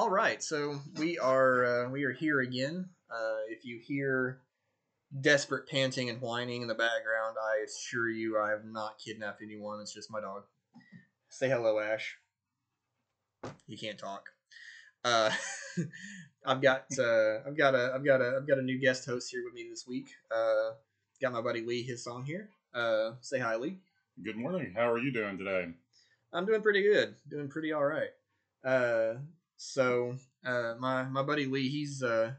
All right, so we are uh, we are here again. Uh, if you hear desperate panting and whining in the background, I assure you I have not kidnapped anyone. It's just my dog. Say hello, Ash. He can't talk. Uh, I've got uh, I've got a I've got a I've got a new guest host here with me this week. Uh, got my buddy Lee his song here. Uh, say hi, Lee. Good morning. How are you doing today? I'm doing pretty good. Doing pretty all right. Uh, so uh, my my buddy Lee, he's uh,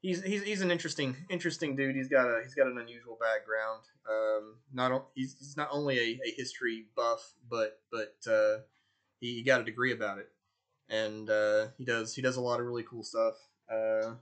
he's he's he's an interesting interesting dude. He's got a he's got an unusual background. Um, not he's, he's not only a, a history buff, but but uh, he, got a degree about it, and uh, he does he does a lot of really cool stuff uh,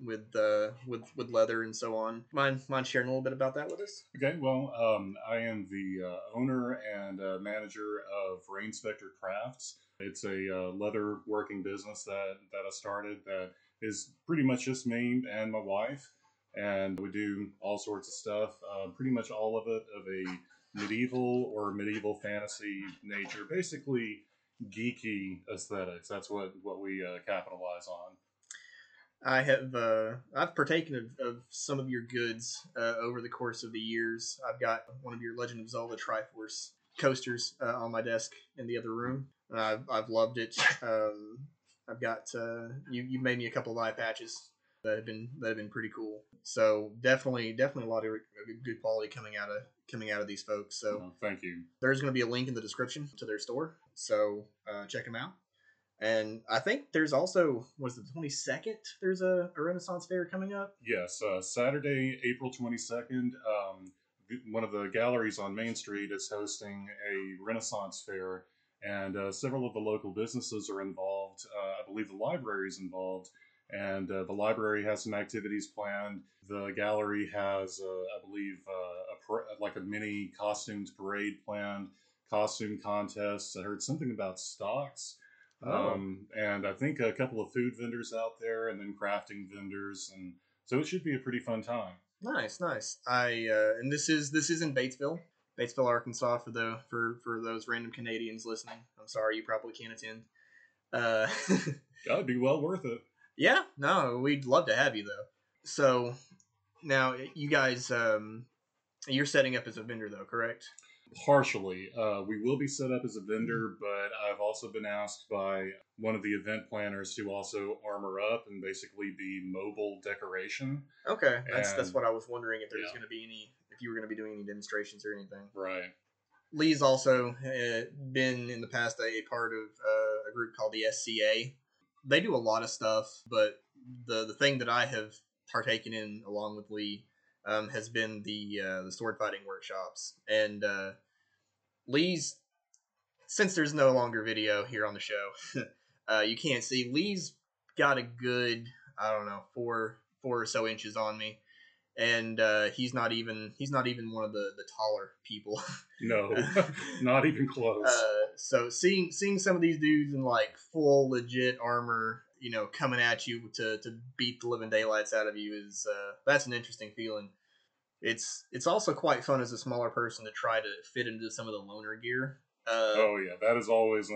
with uh, with with leather and so on. Mind mind sharing a little bit about that with us? Okay, well, um, I am the uh, owner and uh, manager of Rain Spectre Crafts. It's a uh, leather working business that, that I started that is pretty much just me and my wife. And we do all sorts of stuff, uh, pretty much all of it of a medieval or medieval fantasy nature, basically geeky aesthetics. That's what, what we uh, capitalize on. I have uh, I've partaken of, of some of your goods uh, over the course of the years. I've got one of your Legend of Zelda Triforce coasters uh, on my desk in the other room. I've, I've loved it. Um, I've got uh, you you made me a couple of eye patches that have been that have been pretty cool. So definitely definitely a lot of good quality coming out of coming out of these folks. So Well, thank you. there's going to be a link in the description to their store. So uh, check them out. And I think there's also was the 22nd? There's a, a Renaissance fair coming up. Yes, uh, Saturday, April 22nd, um, one of the galleries on Main Street is hosting a Renaissance fair, and uh, several of the local businesses are involved. Uh, I believe the library is involved, and uh, the library has some activities planned. The gallery has, uh, I believe, uh, a par- like a mini costumes parade planned, costume contests. I heard something about stocks. Oh. Um, and I think a couple of food vendors out there, and then crafting vendors, and so it should be a pretty fun time. Nice, nice. I uh, and this is this is in Batesville, Batesville, Arkansas. For the for for those random Canadians listening, I'm sorry you probably can't attend. Uh, That'd be well worth it. yeah, no, we'd love to have you though. So now you guys, um, you're setting up as a vendor though, correct? Partially, uh, we will be set up as a vendor, but I've also been asked by one of the event planners to also armor up and basically be mobile decoration. Okay, that's that's what I was wondering if there's yeah. going to be any if you were going to be doing any demonstrations or anything. Right. Lee's also uh, been in the past a part of uh, a group called the SCA. They do a lot of stuff, but the the thing that I have partaken in along with Lee um, has been the uh, the sword fighting workshops. And uh, Lee's since there's no longer video here on the show, uh, you can't see Lee's got a good I don't know four four or so inches on me. And uh, he's not even he's not even one of the, the taller people. No, not even close. Uh, so seeing seeing some of these dudes in like full legit armor, you know, coming at you to to beat the living daylights out of you is uh, that's an interesting feeling. It's it's also quite fun as a smaller person to try to fit into some of the loner gear. Uh, oh yeah, that is always a,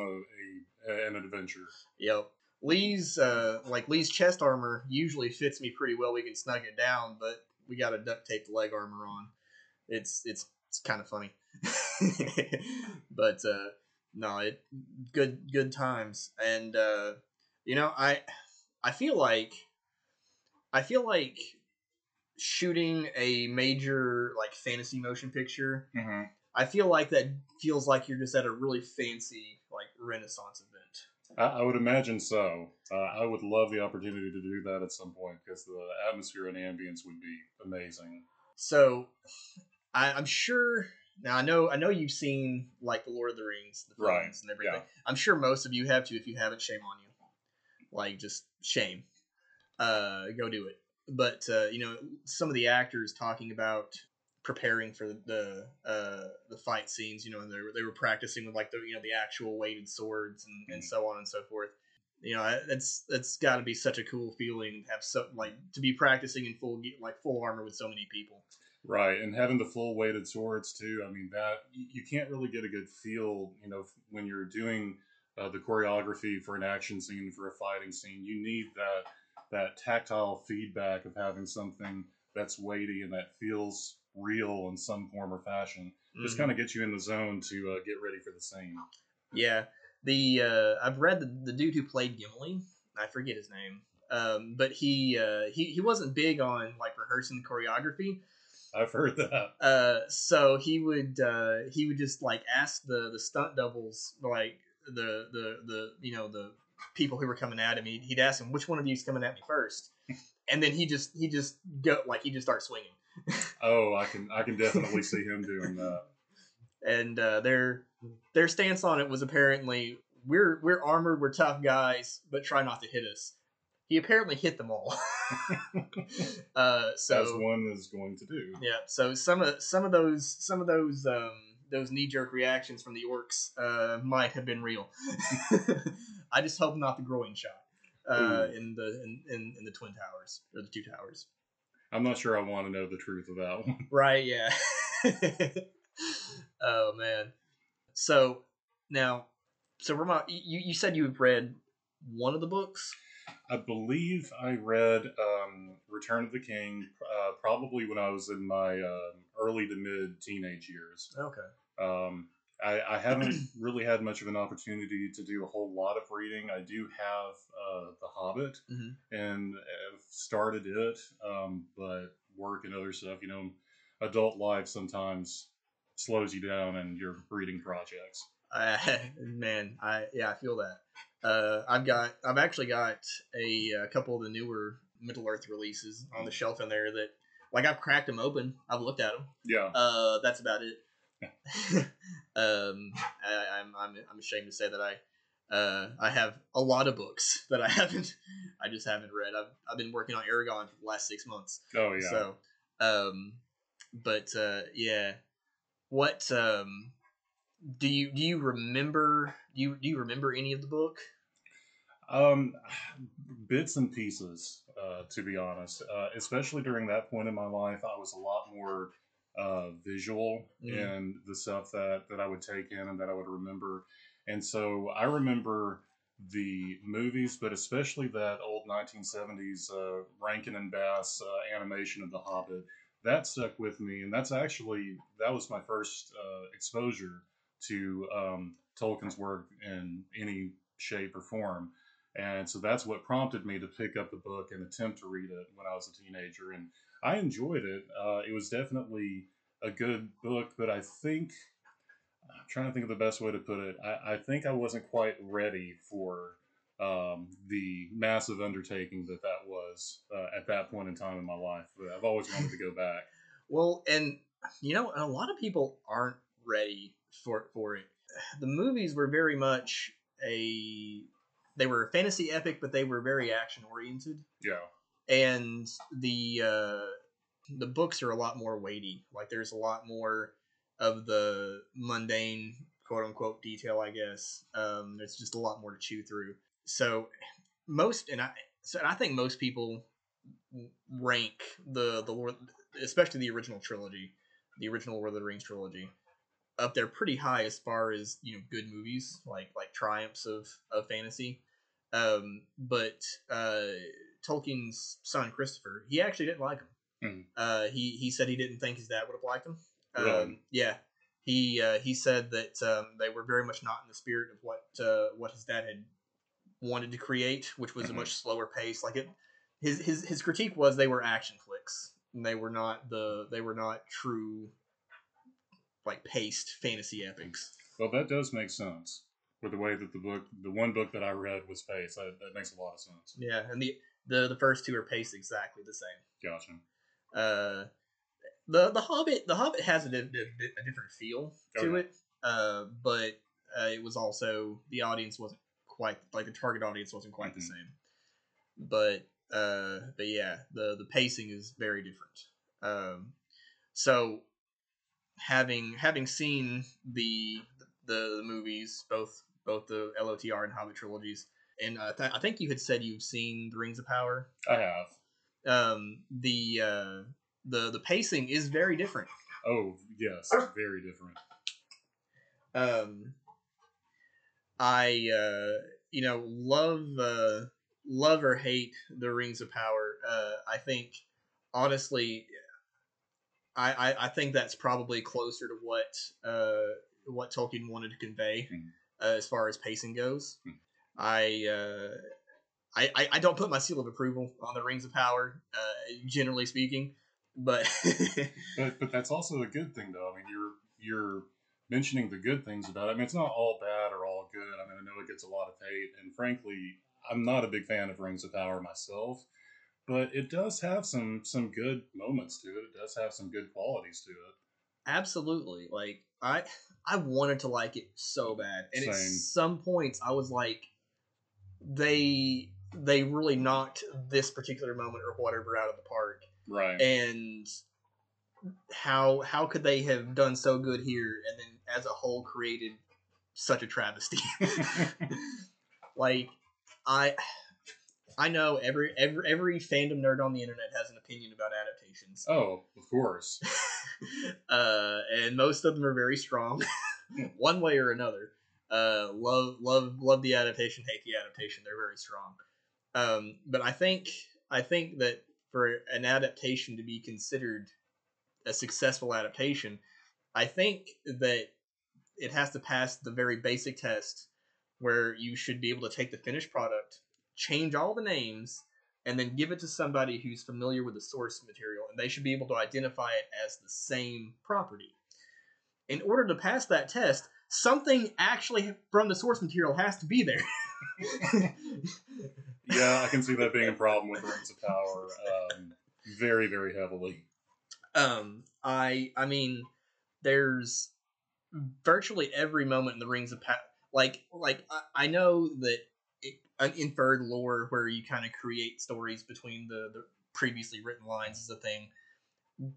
a an adventure. Yep. Lee's uh, like Lee's chest armor usually fits me pretty well. We can snug it down, but we got a duct tape the leg armor on. It's it's it's kind of funny, but uh, no, it good good times. And uh, you know, I I feel like I feel like shooting a major like fantasy motion picture. Mm-hmm. I feel like that feels like you're just at a really fancy like Renaissance event. I, I would imagine so. Uh, I would love the opportunity to do that at some point because the atmosphere and ambience would be amazing. So, I, I'm sure now. I know. I know you've seen like the Lord of the Rings, the films Right, and everything. yeah. I'm sure most of you have to. If you haven't, shame on you. Like just shame. Uh, go do it. But uh, you know, some of the actors talking about preparing for the uh, the fight scenes. You know, and they were, they were practicing with like the you know the actual weighted swords and, and Mhm. so on and so forth. You know, that's that's got to be such a cool feeling to have so like to be practicing in full like full armor with so many people. Right, and having the full weighted swords too. I mean, that you you can't really get a good feel, you know, when you're doing uh, the choreography for an action scene, for a fighting scene. You need that that tactile feedback of having something that's weighty and that feels real in some form or fashion. Just Mhm. kind of get you in the zone to uh, get ready for the scene. Yeah, the uh, I've read the, the dude who played Gimli. I forget his name, um, but he uh, he he wasn't big on like rehearsing choreography. I've heard that. Uh, so he would uh, he would just like ask the the stunt doubles like the the the you know the people who were coming at him. He'd, he'd ask him which one of you is coming at me first, and then he just he just go like he just starts swinging. Oh, I can I can definitely see him doing that. and uh, their their stance on it was apparently we're we're armored, we're tough guys, but try not to hit us. He apparently hit them all. uh, As so one is going to do. yeah, so some of some of those some of those um, those knee jerk reactions from the orcs uh, might have been real. I just hope not the groin shot uh, in the in, in, in the twin towers or the two towers. I'm not sure I want to know the truth of that one. Right, yeah. oh man. So now, so Ramon, you you said you've read one of the books. I believe I read um, Return of the King uh, probably when I was in my um early to mid teenage years. Okay. Um, I, I haven't really had much of an opportunity to do a whole lot of reading. I do have uh, The Hobbit Mhm. and have started it, um, but work and other stuff, you know, adult life sometimes slows you down and your reading projects. Uh, man, I yeah, I feel that. Uh, I've got, I've actually got a, a couple of the newer Middle Earth releases on the shelf in there that, like, I've cracked them open. I've looked at them. Yeah. Uh, that's about it. um, I, I'm, I'm I'm ashamed to say that I uh, I have a lot of books that I haven't I just haven't read. I've I've been working on Eragon for the last six months. Oh, yeah. So, um, but uh, yeah, what um, do you do you remember? Do you do you remember any of the book? Um, bits and pieces, uh, to be honest. Uh, especially during that point in my life, I was a lot more uh, visual Mhm. in the stuff that, that I would take in and that I would remember. And so I remember the movies, but especially that old 1970s uh, Rankin and Bass uh, animation of The Hobbit. That stuck with me, and that's actually that was my first uh, exposure to um, Tolkien's work in any shape or form. And so that's what prompted me to pick up the book and attempt to read it when I was a teenager. And I enjoyed it. Uh, it was definitely a good book, but I think, I'm trying to think of the best way to put it, I, I think I wasn't quite ready for um, the massive undertaking that that was uh, at that point in time in my life. But I've always wanted to go back. Well, and you know, a lot of people aren't ready for for it. The movies were very much a they were a fantasy epic, but they were very action oriented. Yeah. And the uh, the books are a lot more weighty. Like there's a lot more of the mundane quote unquote detail, I guess. Um, there's just a lot more to chew through. So most and I so I think most people rank the the Lord, especially the original trilogy, the original Lord of the Rings trilogy, up there pretty high as far as you know good movies like like triumphs of of fantasy. Um, but uh, Tolkien's son Christopher, he actually didn't like him. Hmm. Uh, he he said he didn't think his dad would have liked him. Really? Um, yeah, he uh, he said that um, they were very much not in the spirit of what uh, what his dad had wanted to create, which was Mhm. a much slower pace. Like it, his his his critique was they were action flicks. And they were not the they were not true like paced fantasy epics. Well, that does make sense with the way that the book, the one book that I read was paced. That, that makes a lot of sense. Yeah, and the the the first two are paced exactly the same. Gotcha. Uh, the the Hobbit the Hobbit has a, di- di- a different feel to Okay. it, uh, but uh, it was also the audience wasn't quite like the target audience wasn't quite the Mhm. same. But uh, but yeah, the the pacing is very different. Um, so having having seen the the, the movies, both both the LOTR and Hobbit trilogies, and uh, th- I think you had said you've seen the Rings of Power I have. um, the uh, the the pacing is very different. Oh, yes, very different. Um, I uh, you know love uh, love or hate the Rings of Power. Uh, I think honestly, I, I, I think that's probably closer to what uh, what Tolkien wanted to convey Mhm. uh, as far as pacing goes. I, uh, I I I don't put my seal of approval on the Rings of Power, uh, generally speaking, but But but that's also a good thing though. I mean, you're you're mentioning the good things about it. I mean, it's not all bad or all good. I mean, I know it gets a lot of hate, and frankly, I'm not a big fan of Rings of Power myself. But it does have some some good moments to it. It does have some good qualities to it. absolutely like I I wanted to like it so bad, and at some points I was like, they they really knocked this particular moment or whatever out of the park. Right. and how how could they have done so good here and then as a whole created such a travesty like i i know every every every fandom nerd on the internet has an opinion about adaptations oh, of course. uh and most of them are very strong one way or another uh love love love the adaptation hate the adaptation. They're very strong. Um but i think i think that for an adaptation to be considered a successful adaptation i think that it has to pass the very basic test where you should be able to take the finished product change all the names and then give it to somebody who's familiar with the source material and they should be able to identify it as the same property. In order to pass that test something actually from the source material has to be there Yeah, I can see that being a problem with Rings of Power. Um, very very heavily. um i i mean there's virtually every moment in the rings of power like like i, I know that it, an inferred lore where you kind of create stories between the, the previously written lines is a thing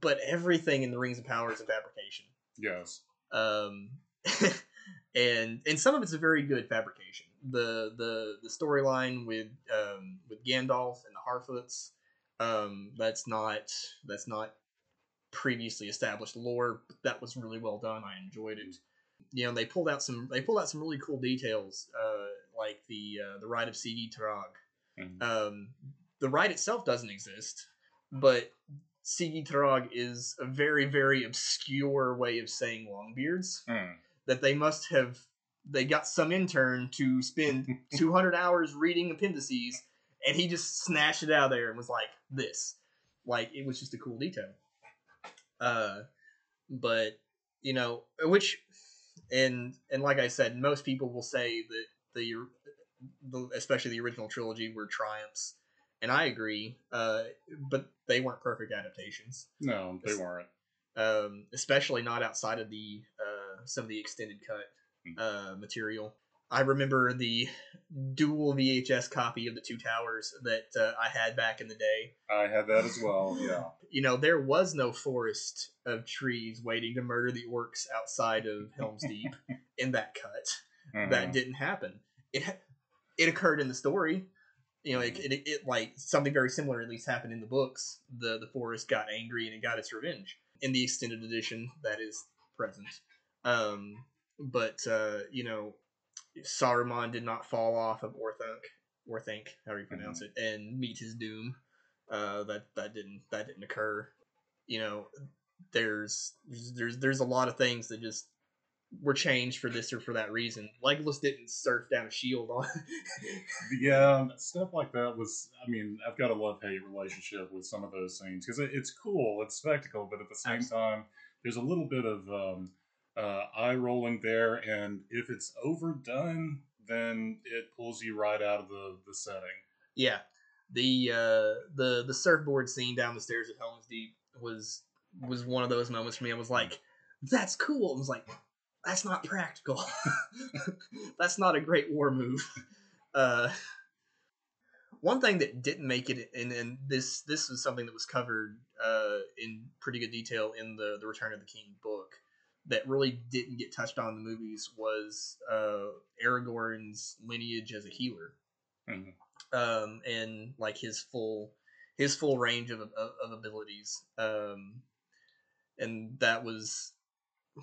but everything in the rings of power is a fabrication Yes. um, and and some of it's a very good fabrication. The the the storyline with um, with Gandalf and the Harfoots, um, that's not that's not previously established lore. But that was really well done. I enjoyed it. You know, they pulled out some they pulled out some really cool details, uh, like the uh, the ride of Sigin-tarâg. Mhm. Um, the ride itself doesn't exist, but Sigin-tarâg is a very, very obscure way of saying Longbeards Hmm. That they must have. They got some intern to spend 200 hours reading appendices, and he just snatched it out of there and was like, "This." Like it was just a cool detail. Uh, but you know, which, and and like I said, most people will say that the, the especially the original trilogy were triumphs, and I agree. Uh, but they weren't perfect adaptations No, they weren't. um, especially not outside of the uh, some of the extended cut uh, material. I remember the dual VHS copy of the Two Towers that uh, I had back in the day. I had that as well. Yeah. You know, there was no forest of trees waiting to murder the orcs outside of Helm's Deep in that cut. Mhm. That didn't happen. It it occurred in the story. You know, it, it, it like something very similar at least happened in the books. The the forest got angry and it got its revenge in the extended edition that is present. Um, but uh, you know, Saruman did not fall off of Orthanc, Orthanc, however you pronounce it, and meet his doom. Uh, that that didn't that didn't occur. You know, there's there's there's a lot of things that just were changed for this or for that reason. Legolas didn't surf down a shield on. Yeah, stuff like that was. I mean, I've got a love hate relationship with some of those scenes because it, it's cool, it's spectacle, but at the same time, there's a little bit of um, uh, eye rolling there, and if it's overdone, then it pulls you right out of the the setting. yeah, the uh, the the surfboard scene down the stairs at Helm's Deep was was one of those moments for me. I was like, "That's cool." I was like, "That's not practical. That's not a great war move." Uh, one thing that didn't make it, and, and this this was something that was covered uh, in pretty good detail in the the Return of the King book, that really didn't get touched on in the movies was uh, Aragorn's lineage as a healer Mhm. um, and like his full his full range of, of, of abilities. Um, and that was,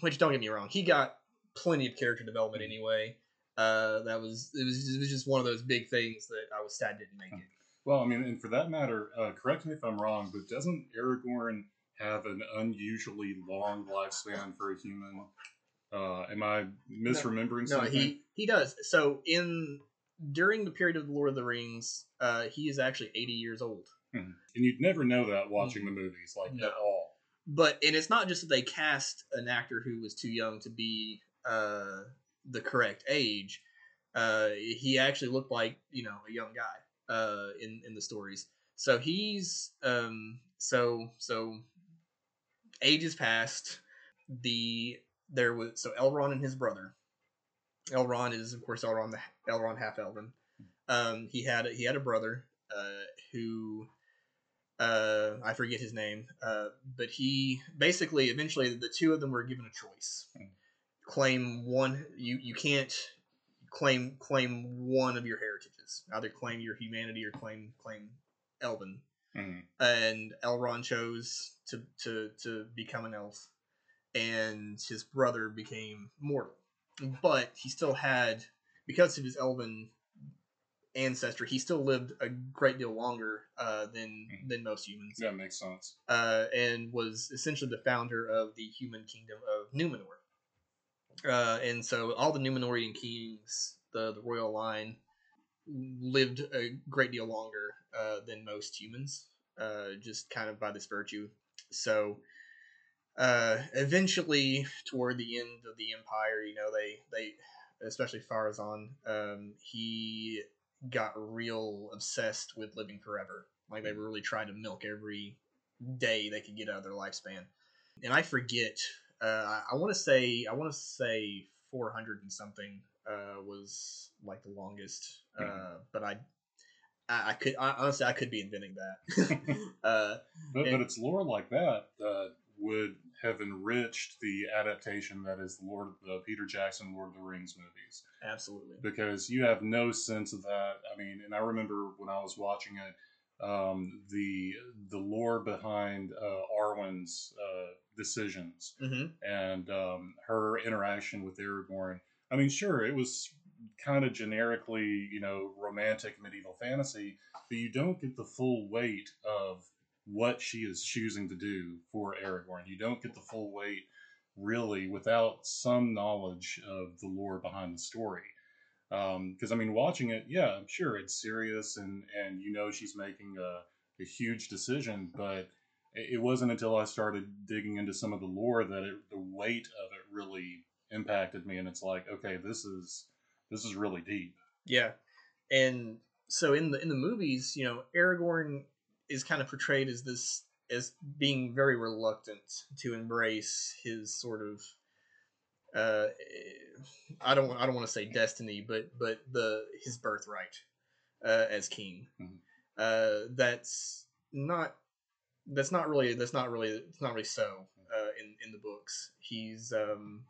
which don't get me wrong, he got plenty of character development anyway. Uh, that was it was it was just one of those big things that I was sad didn't make it. Well, I mean, and for that matter, uh, correct me if I'm wrong, but doesn't Aragorn have an unusually long lifespan for a human? Uh, am I misremembering No, something? he he does. So in during the period of the Lord of the Rings, uh, he is actually 80 years old. Mhm. And you'd never know that watching the movies, like No. at all. But and it's not just that they cast an actor who was too young to be uh, the correct age. Uh, he actually looked like you know a young guy uh, in in the stories. So he's um, so so ages passed. The there was so Elrond and his brother. Elrond is of course Elrond the Elrond half elven. Um, he had a, he had a brother uh, who uh, I forget his name, uh, but he basically eventually the two of them were given a choice. Hmm. Claim one. You you can't claim claim one of your heritages. Either claim your humanity or claim claim Elven. Mhm. And Elrond chose to to to become an elf, and his brother became mortal. But he still had because of his Elven ancestry, he still lived a great deal longer uh, than Mhm. than most humans That makes sense. uh, and was essentially the founder of the human kingdom of Numenor. Uh, and so all the Numenorean kings, the, the royal line, lived a great deal longer uh, than most humans, uh, just kind of by this virtue. So uh, eventually, toward the end of the empire, you know, they, they especially Pharazôn, um, he got real obsessed with living forever. Like they really tried to milk every day they could get out of their lifespan. And I forget. Uh, I, I want to say. I want to say 400 and something uh, was like the longest. Uh, Mhm. but I, I, I could I, honestly I could be inventing that. uh, But, And- but it's lore like that that would have enriched the adaptation that is the Lord, of the Peter Jackson Lord of the Rings movies. absolutely. because you have no sense of that. I mean, and I remember when I was watching it, um, the the lore behind uh, Arwen's uh, decisions hmm and um, her interaction with Aragorn. I mean, sure, it was kind of generically, you know, romantic medieval fantasy, but you don't get the full weight of what she is choosing to do for Aragorn. You don't get the full weight, really, without some knowledge of the lore behind the story. Um, because I mean, watching it, yeah, I'm sure it's serious, and and you know she's making a, a huge decision, but it wasn't until I started digging into some of the lore that it, the weight of it really impacted me, and it's like, okay, this is this is really deep. Yeah, and so in the in the movies, you know, Aragorn is kind of portrayed as this as being very reluctant to embrace his sort of uh I don't I don't want to say destiny, but but the his birthright uh, as king. Mhm. Uh, that's not that's not really that's not really it's not really so uh, in in the books. He's um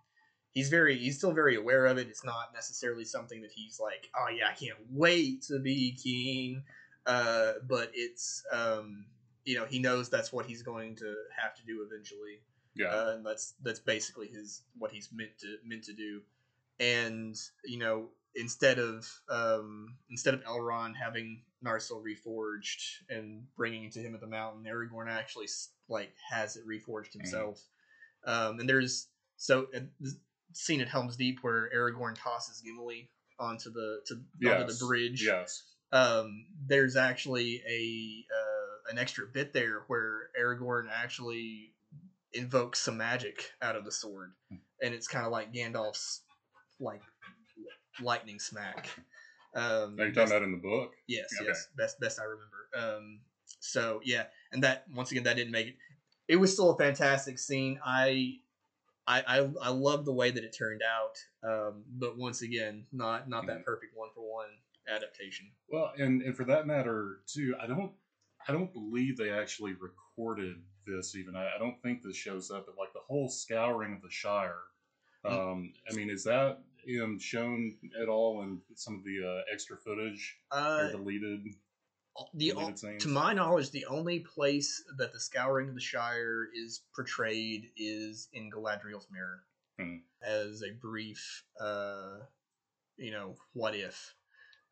he's very he's still very aware of it. It's not necessarily something that he's like, oh yeah, I can't wait to be king. Uh, but it's um you know he knows that's what he's going to have to do eventually Yeah, uh, and that's that's basically his what he's meant to meant to do. And you know, instead of um, instead of Elrond having Narsil reforged and bringing it to him at the mountain, Aragorn actually like has it reforged himself. Um, and there's so uh, scene at Helm's Deep where Aragorn tosses Gimli onto the to onto the bridge yes, um, there's actually a uh, an extra bit there where Aragorn actually invokes some magic out of the sword, Hmm. and it's kind of like Gandalf's like lightning smack. Um, are you talking about in the book? Yes, Okay. yes, best best I remember. Um, so yeah, and that once again that didn't make it. It was still a fantastic scene. I. I, I, I love the way that it turned out, um, but once again, not not that Mhm. perfect one for one adaptation. Well, and and for that matter too, I don't I don't believe they actually recorded this. Even I, I don't think this shows up. But like the whole scouring of the Shire. Um, I mean, is that um, shown at all in some of the uh, extra footage Uh, or deleted? The to my knowledge, the only place that the scouring of the Shire is portrayed is in Galadriel's mirror Hmm. as a brief, uh, you know, what if.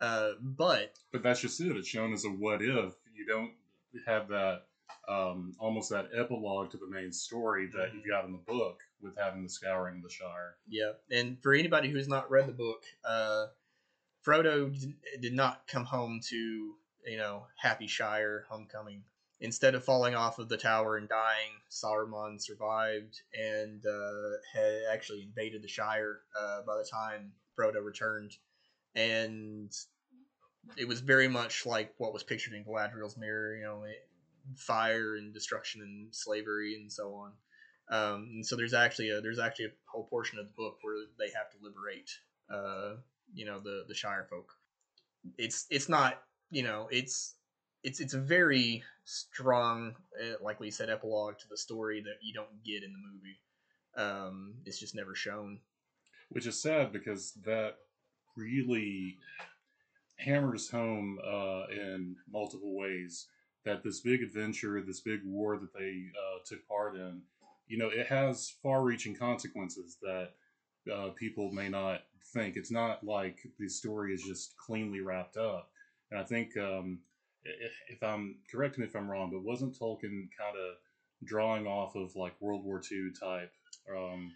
Uh, but But that's just it. It's shown as a what if. You don't have that um, almost that epilogue to the main story that you've got in the book with having the scouring of the Shire. yeah, and for anybody who's not read the book, uh, Frodo did not come home to you know Happy Shire homecoming. Instead of falling off of the tower and dying, Saruman survived and uh, had actually invaded the Shire uh, by the time Frodo returned, and it was very much like what was pictured in Galadriel's mirror. You know, it, fire and destruction and slavery and so on. Um, and so there's actually a there's actually a whole portion of the book where they have to liberate, uh, you know, the the Shire folk. It's it's not you know it's it's it's a very strong, uh, like we said, epilogue to the story that you don't get in the movie. Um, it's just never shown. which is sad because that really hammers home uh, in multiple ways that this big adventure, this big war that they uh, took part in, you know, it has far-reaching consequences that uh, people may not think. It's not like the story is just cleanly wrapped up. And I think, um, if, if I'm correct me if I'm wrong, but wasn't Tolkien kind of drawing off of like World War II type, um,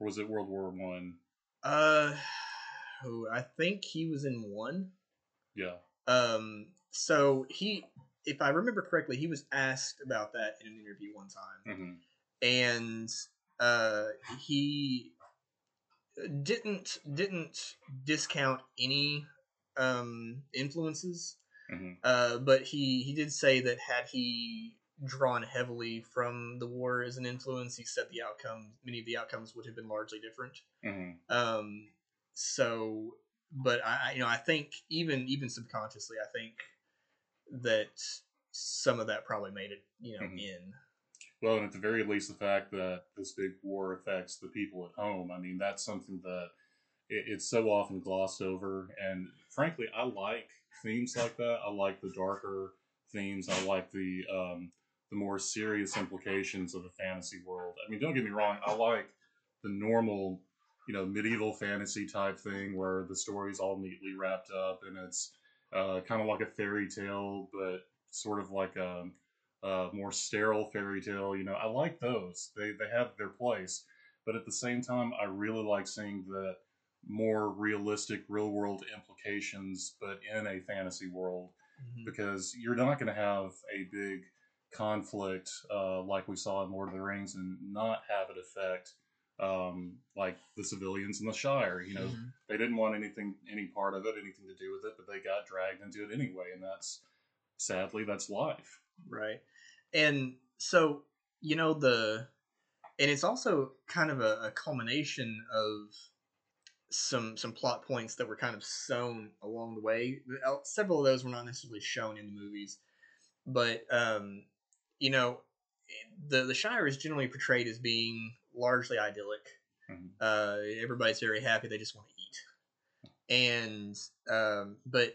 or was it World War One? Uh, oh, I think he was in one. Yeah. Um, so he, if I remember correctly, he was asked about that in an interview one time, hmm and uh, he didn't didn't discount any um, influences, hmm uh, but he he did say that had he drawn heavily from the war as an influence, he said the outcome many of the outcomes would have been largely different. hmm Um, so, but I, you know, I think even even subconsciously, I think that some of that probably made it, you know, Mhm. in. Well, and at the very least, the fact that this big war affects the people at home. I mean, that's something that it, it's so often glossed over. And frankly, I like themes like that. I like the darker themes. I like the um, the more serious implications of a fantasy world. I mean, don't get me wrong. I like the normal, you know, medieval fantasy type thing where the story's all neatly wrapped up and it's uh, kind of like a fairy tale, but sort of like a, a more sterile fairy tale. You know, I like those. They they have their place, but at the same time, I really like seeing the more realistic, real world implications, but in a fantasy world because you're not going to have a big conflict uh, like we saw in Lord of the Rings and not have it affect um, like the civilians in the Shire. You know, Mhm. they didn't want anything, any part of it, anything to do with it, but they got dragged into it anyway, and that's sadly that's life. right, and so you know the, and it's also kind of a, a culmination of some some plot points that were kind of sown along the way. Uh, Several of those were not necessarily shown in the movies, but um, you know, the the Shire is generally portrayed as being largely idyllic. Mhm. Uh, everybody's very happy; they just want to eat. And um, but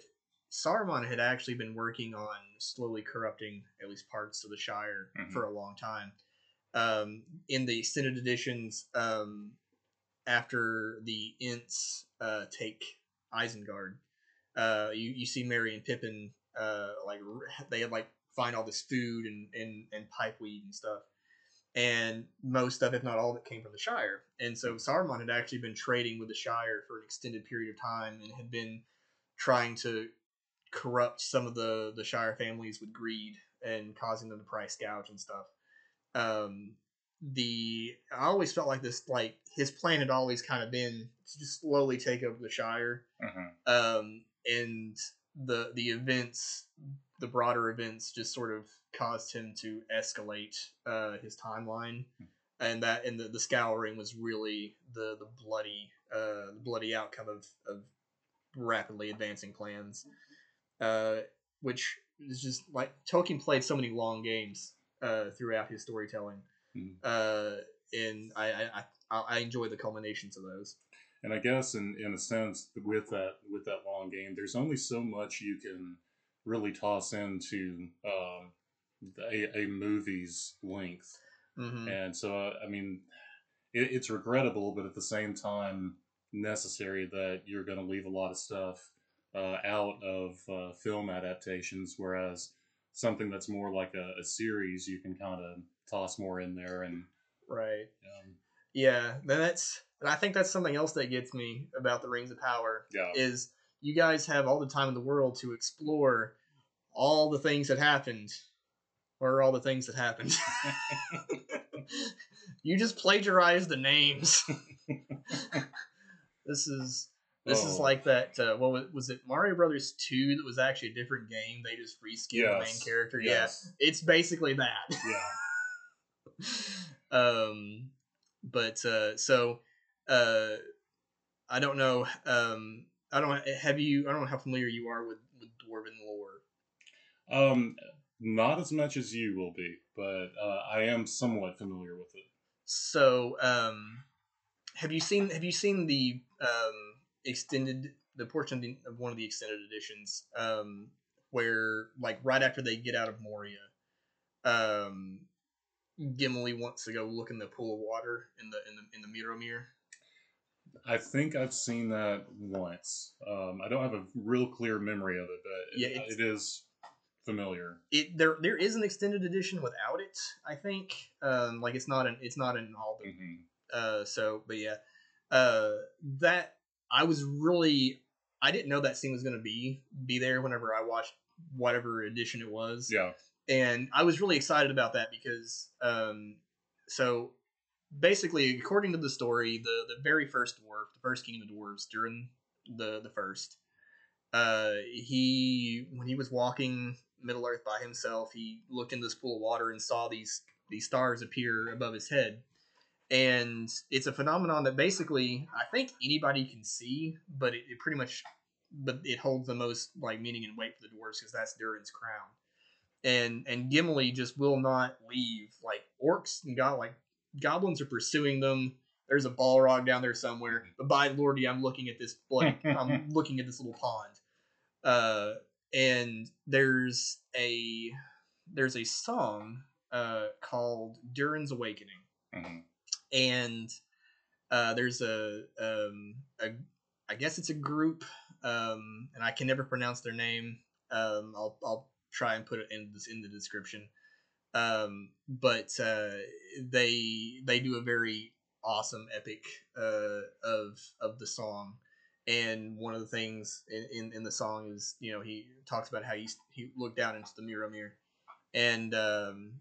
Saruman had actually been working on slowly corrupting at least parts of the Shire Mhm. for a long time. Um, in the extended editions, um, after the Ents uh, take Isengard, uh, you you see Merry and Pippin uh, like they had like find all this food and and and pipeweed and stuff, and most of, if not all of it, came from the Shire. And so Saruman had actually been trading with the Shire for an extended period of time and had been trying to corrupt some of the the Shire families with greed and causing them to price gouge and stuff. Um, the I always felt like this like his plan had always kind of been to just slowly take over the Shire. Mhm. um, and the the events, the broader events, just sort of caused him to escalate uh, his timeline, and that and the, the scouring was really the the bloody uh, the bloody outcome of, of rapidly advancing plans, uh, which is just like Tolkien played so many long games uh, throughout his storytelling, Mhm. uh, and I, I I I enjoy the culminations of those. And I guess in, in a sense with that with that long game, there's only so much you can really toss into um, a, a movie's length. hmm And so, uh, I mean, it, it's regrettable, but at the same time, necessary that you're going to leave a lot of stuff uh, out of uh, film adaptations, whereas something that's more like a, a series, you can kind of toss more in there and right. um, Yeah, then that's and I think that's something else that gets me about the Rings of Power yeah, is you guys have all the time in the world to explore all the things that happened or all the things that happened. you just plagiarize the names. this is this is Oh. like that. Uh, what was, was it? Mario Brothers Two that was actually a different game. They just reskinned the main character. yes. Yeah, it's basically that. yeah. um, but uh, so uh, I don't know. Um, I don't have you. I don't know how familiar you are with with dwarven lore. Um, not as much as you will be, but uh, I am somewhat familiar with it. So, um, have you seen have you seen the um, extended the portion of, the, of one of the extended editions um, where like right after they get out of Moria, um, Gimli wants to go look in the pool of water in the in the in the Mirror I think I've seen that once. Um, I don't have a real clear memory of it, but Yeah, it, it's- familiar. It there there is an extended edition without it. I think um, like it's not an it's not in all the hmm Uh, so, but yeah, uh, that I was really I didn't know that scene was gonna be be there whenever I watched whatever edition it was, Yeah. and I was really excited about that because um, so basically, according to the story, the the very first dwarf, the first king of the dwarves during the the first, uh, he when he was walking Middle Earth by himself, he looked in this pool of water and saw these these stars appear above his head, and it's a phenomenon that basically I think anybody can see, but it, it pretty much but it holds the most like meaning and weight for the dwarves because that's Durin's crown. And and Gimli just will not leave. Like orcs and got like goblins are pursuing them. There's a Balrog down there somewhere. But by lordy, I'm looking at this like I'm looking at this little pond. Uh, and there's a there's a song uh, called Durin's Awakening hmm and uh, there's a, um, a I guess it's a group, um, and I can never pronounce their name. Um, I'll I'll try and put it in this in the description. Um, but uh, they they do a very awesome epic uh, of of the song, and one of the things in, in, in the song is you know he talks about how he he looked down into the mirror mirror, and um,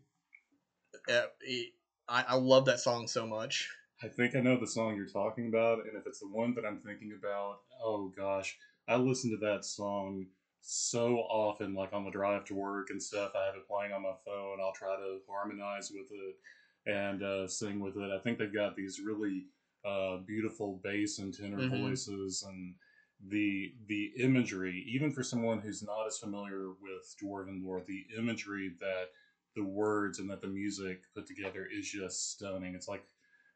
uh, it, I, I love that song so much. I think I know the song you're talking about, and if it's the one that I'm thinking about, oh gosh, I listen to that song so often, like on the drive to work and stuff. I have it playing on my phone. I'll try to harmonize with it and uh, sing with it. I think they've got these really uh, beautiful bass and tenor Mhm. voices, and the the imagery, even for someone who's not as familiar with dwarven lore, the imagery that the words and that the music put together is just stunning. It's like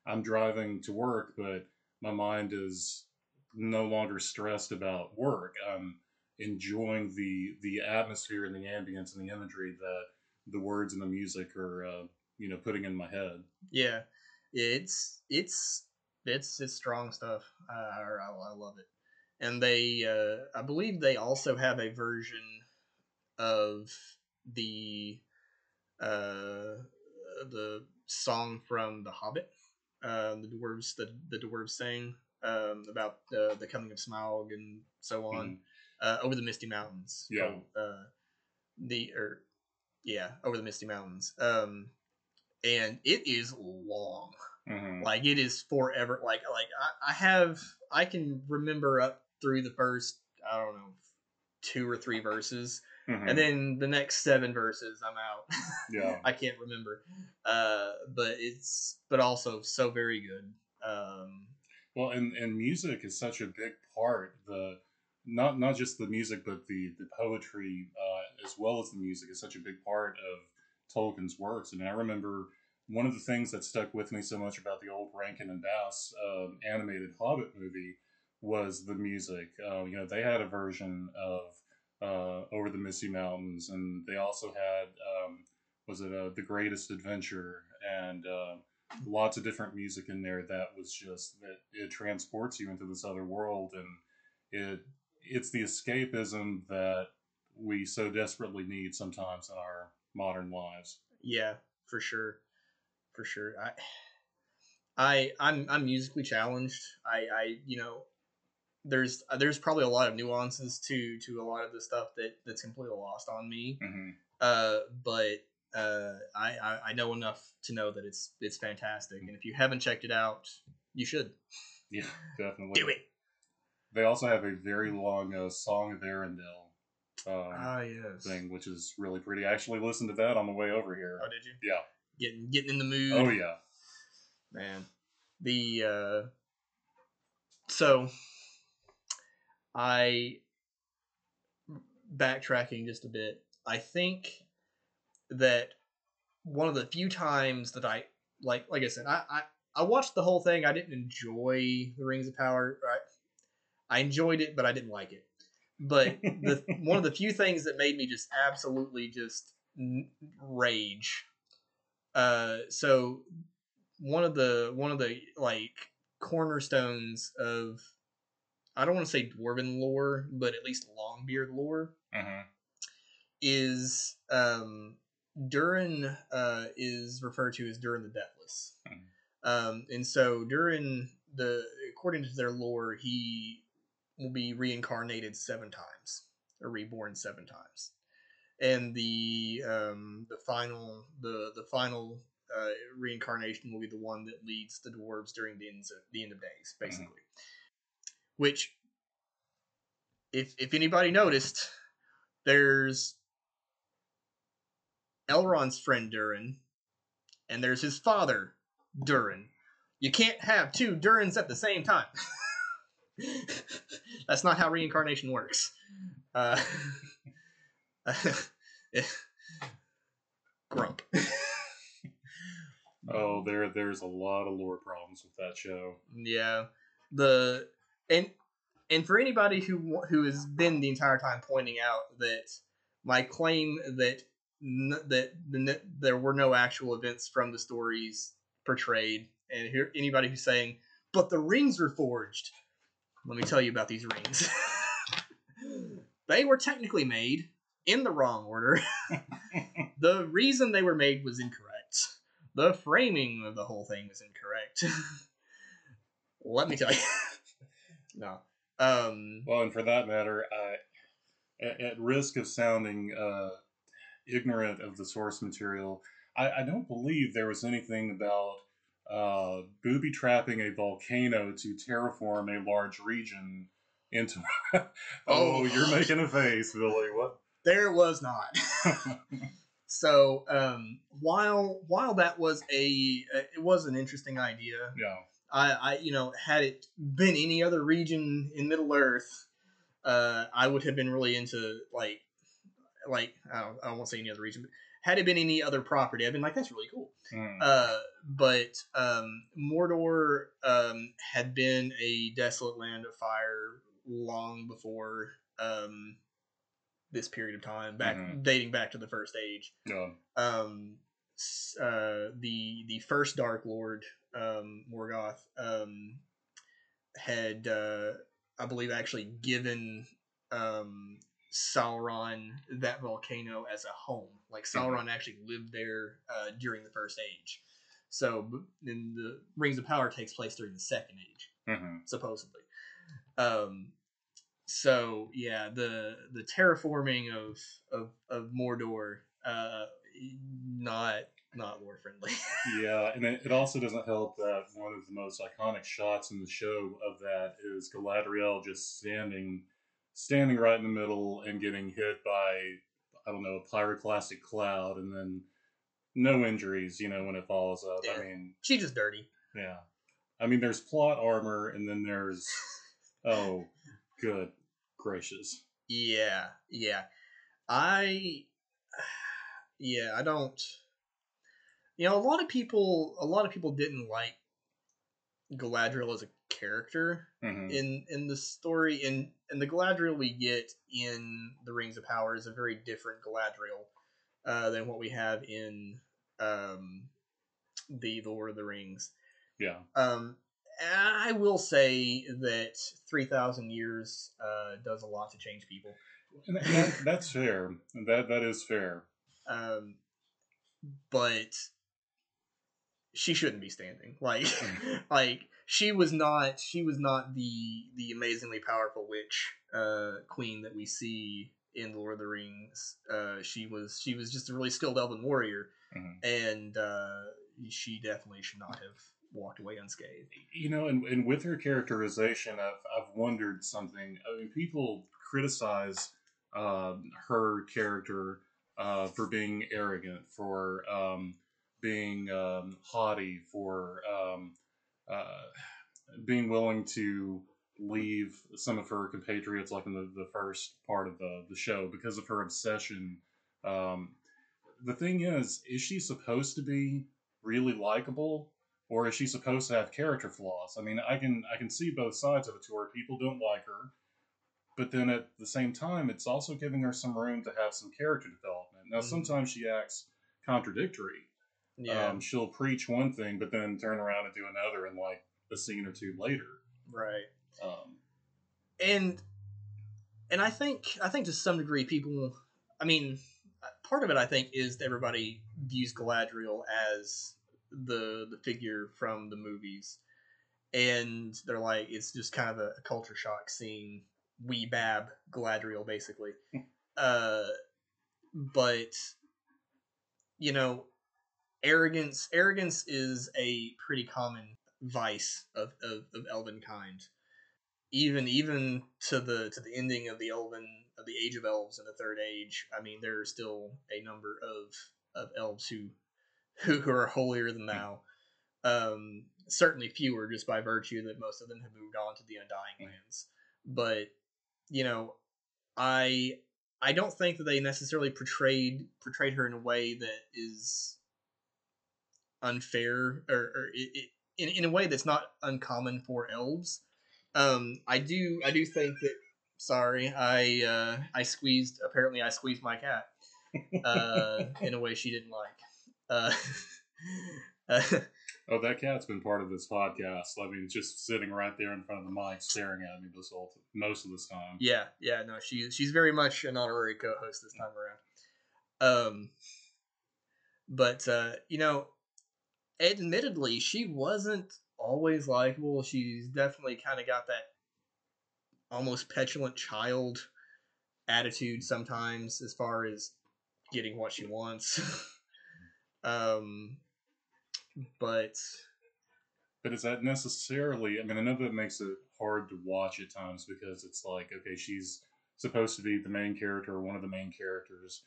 I'm driving to work, but my mind is no longer stressed about work. I'm enjoying the the atmosphere and the ambience and the imagery that the words and the music are, uh, you know, putting in my head. Yeah, it's it's it's it's strong stuff. I, I, I love it, and they uh, I believe they also have a version of the uh, the song from The Hobbit, uh, the dwarves the the dwarves sang um, about uh, the coming of Smaug and so on uh, over the Misty Mountains. Yeah. called, uh, the or yeah, over the Misty Mountains. Um, and it is long. hmm Like it is forever. Like like I, I have I can remember up through the first I don't know two or three verses, hmm and then the next seven verses I'm out. Yeah. I can't remember. Uh, but it's but also so very good. Um, Well, and and music is such a big part. The not not just the music, but the the poetry uh, as well as the music is such a big part of Tolkien's works. I mean, I remember one of the things that stuck with me so much about the old Rankin and Bass um, animated Hobbit movie was the music. Uh, you know, they had a version of uh, Over the Misty Mountains, and they also had um, was it uh, The Greatest Adventure and uh, lots of different music in there that was just that it transports you into this other world and it it's the escapism that we so desperately need sometimes in our modern lives. Yeah, for sure, for sure. I, I, I'm I'm musically challenged. I, I, you know, there's there's probably a lot of nuances to to a lot of the stuff that that's completely lost on me. hmm Uh, but uh, I, I I know enough to know that it's it's fantastic, and if you haven't checked it out, you should Yeah, definitely. do it. They also have a very long uh, song of Eärendil um, Ah, yes. thing, which is really pretty. I actually listened to that on the way over here. Oh, did you? Yeah. Getting getting in the mood. Oh yeah. man the uh so i backtracking just a bit i think that one of the few times that i like like i said i i, I watched the whole thing. I didn't enjoy the rings of power. Right i enjoyed it but i didn't like it. But the one of the few things that made me just absolutely just n- rage uh so one of the one of the like cornerstones of I don't want to say dwarven lore, but at least Longbeard lore hmm is um Durin uh is referred to as Durin the Deathless. Um and so Durin the according to their lore, he will be reincarnated seven times or reborn seven times. And the um the final the the final uh, reincarnation will be the one that leads the dwarves during the ends of the end of days, basically. Which, if if anybody noticed, there's Elrond's friend Durin, and there's his father Durin. You can't have two Durins at the same time. That's not how reincarnation works. Uh, grump. Oh, there there's a lot of lore problems with that show. Yeah, the and and for anybody who who has been the entire time pointing out that my claim that n- that the, n- there were no actual events from the stories portrayed, and here anybody who's saying, but the rings were forged. Let me tell you about these rings. they were technically made in the wrong order. the reason they were made was incorrect. The framing of the whole thing was incorrect. Let me tell you. No. Um. Well, and for that matter, I, at, at risk of sounding uh, ignorant of the source material, I, I don't believe there was anything about uh, booby trapping a volcano to terraform a large region into. oh, Oh. you're making a face, Billy. What? There was not. so um, while while that was a uh, it was an interesting idea. yeah. I, I you know had it been any other region in Middle Earth, uh, I would have been really into like like I don't, I won't say any other region, but had it been any other property, I'd been like that's really cool. Mm. Uh, but um, Mordor um, had been a desolate land of fire long before um, this period of time, back Mhm. dating back to the First Age. yeah. Um, uh, the the first Dark Lord, um, Morgoth, um, had uh, I believe actually given um, Sauron that volcano as a home. Like Sauron actually lived there uh, during the First Age. So, then the Rings of Power takes place during the Second Age, hmm supposedly. Um, so yeah, the the terraforming of of, of Mordor, uh, not not lore friendly. Yeah, and it, it also doesn't help that one of the most iconic shots in the show of that is Galadriel just standing, standing right in the middle and getting hit by, I don't know, a pyroclastic cloud, and then no injuries. You know, when it falls up. Yeah. I mean, She's just dirty. yeah. I mean, there's plot armor, and then there's, oh, good gracious. Yeah, yeah. I yeah, I don't you know, a lot of people a lot of people didn't like Galadriel as a character hmm in in the story and and the Galadriel we get in the Rings of Power is a very different Galadriel uh, than what we have in um the Lord of the Rings. Yeah. Um, I will say that three thousand years uh, does a lot to change people. And that, that's fair. That that is fair. Um, but she shouldn't be standing. Like, Mm. like she was not. She was not the the amazingly powerful witch uh, queen that we see in Lord of the Rings. Uh, she was. She was just a really skilled elven warrior, Mhm. and uh, she definitely should not have walked away unscathed. You know, and, and with her characterization, I've, I've wondered something. I mean, people criticize um, her character uh, for being arrogant, for um, being um, haughty, for um, uh, being willing to leave some of her compatriots, like in the, the first part of the, the show, because of her obsession. Um, the thing is, is she supposed to be really likable? or is she supposed to have character flaws? I mean, I can I can see both sides of it to where people don't like her, but then at the same time, it's also giving her some room to have some character development. Now, Mhm. sometimes she acts contradictory. Yeah, Um, she'll preach one thing, but then turn around and do another in like a scene or two later. right. Um, and and I think I think to some degree people I mean part of it I think is that everybody views Galadriel as the the figure from the movies. And they're like it's just kind of a, a culture shock seeing wee bab Galadriel basically. Uh but you know arrogance arrogance is a pretty common vice of, of, of elven kind. Even even to the to the ending of the elven of the age of elves in the third age i mean there are still a number of of elves who who, who are holier than thou. Um certainly fewer just by virtue that most of them have moved on to the undying lands. But you know i i don't think that they necessarily portrayed portrayed her in a way that is unfair or, or it, it, in, in a way that's not uncommon for elves um, I do I do think that. Sorry, I uh, I squeezed. Apparently, I squeezed my cat uh, in a way she didn't like. Uh, uh, oh, that cat's been part of this podcast. I mean, just sitting right there in front of the mic, staring at me this whole most of this time. yeah, yeah. No, she she's very much an honorary co-host this time around. Um, but uh, you know, admittedly, she wasn't always likable. She's definitely kind of got that almost petulant child attitude sometimes as far as getting what she wants. um but But is that necessarily? I mean, I know that makes it hard to watch at times because it's like, okay, she's supposed to be the main character one of the main characters,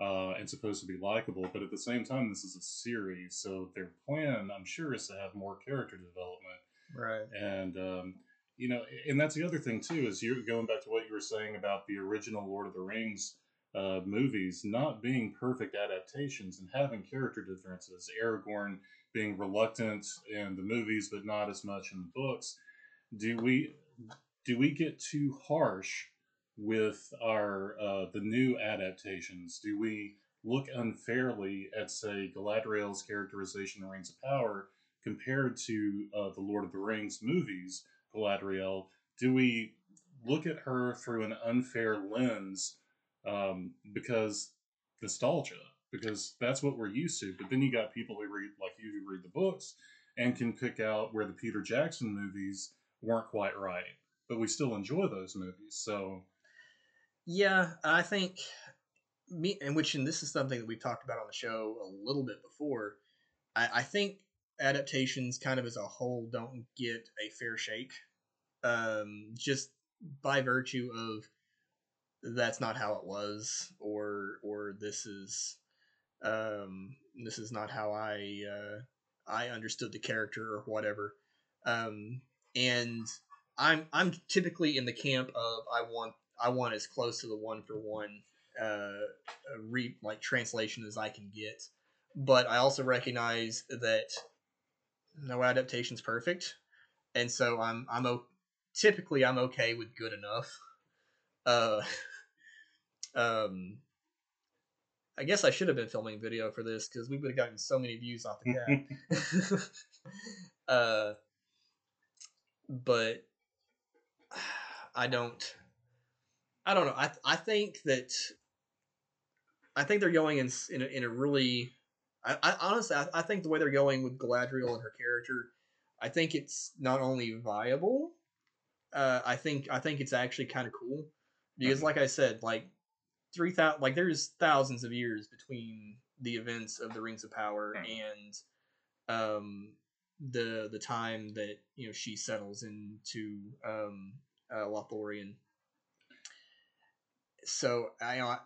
uh, and supposed to be likable. But at the same time, this is a series, so their plan, I'm sure, is to have more character development. right. And um, you know, and that's the other thing too is you're going back to what you were saying about the original Lord of the Rings uh, movies not being perfect adaptations and having character differences. Aragorn being reluctant in the movies, but not as much in the books. Do we do we get too harsh with our uh, the new adaptations? Do we look unfairly at say Galadriel's characterization in Rings of Power compared to uh, the Lord of the Rings movies? Galadriel, do we look at her through an unfair lens um, because nostalgia? Because that's what we're used to. But then you got people who read, like you, who read the books and can pick out where the Peter Jackson movies weren't quite right, but we still enjoy those movies. So Yeah, I think me and which and this is something that we've talked about on the show a little bit before. I, I think adaptations kind of as a whole don't get a fair shake. Um just by virtue of that's not how it was or or this is um this is not how I uh I understood the character or whatever. Um and I'm I'm typically in the camp of I want I want as close to the one for one uh re like translation as I can get. But I also recognize that no adaptation's perfect. And so I'm I'm o- typically I'm okay with good enough. Uh um I guess I should have been filming video for this because we would have gotten so many views off the cat. uh, but I don't. I don't know. I I think that I think they're going in in a, in a really. I, I honestly I, I think the way they're going with Galadriel and her character, I think it's not only viable. Uh, I think I think it's actually kind of cool because, like I said, like three thousand like there's thousands of years between the events of the Rings of Power Mhm. and um the the time that you know she settles into um uh, Lothlorien. So I uh,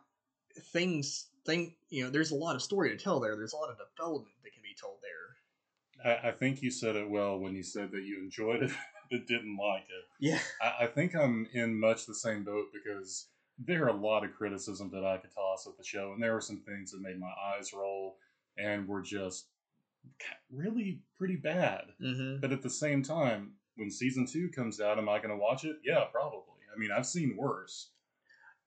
things thing you know there's a lot of story to tell there. There's a lot of development that can be told there. I, I think you said it well when you said that you enjoyed it but didn't like it. Yeah. I, I think I'm in much the same boat because there are a lot of criticism that I could toss at the show, and there were some things that made my eyes roll and were just really pretty bad. Mm-hmm. But at the same time, when season two comes out, am I going to watch it? Yeah, probably. I mean, I've seen worse.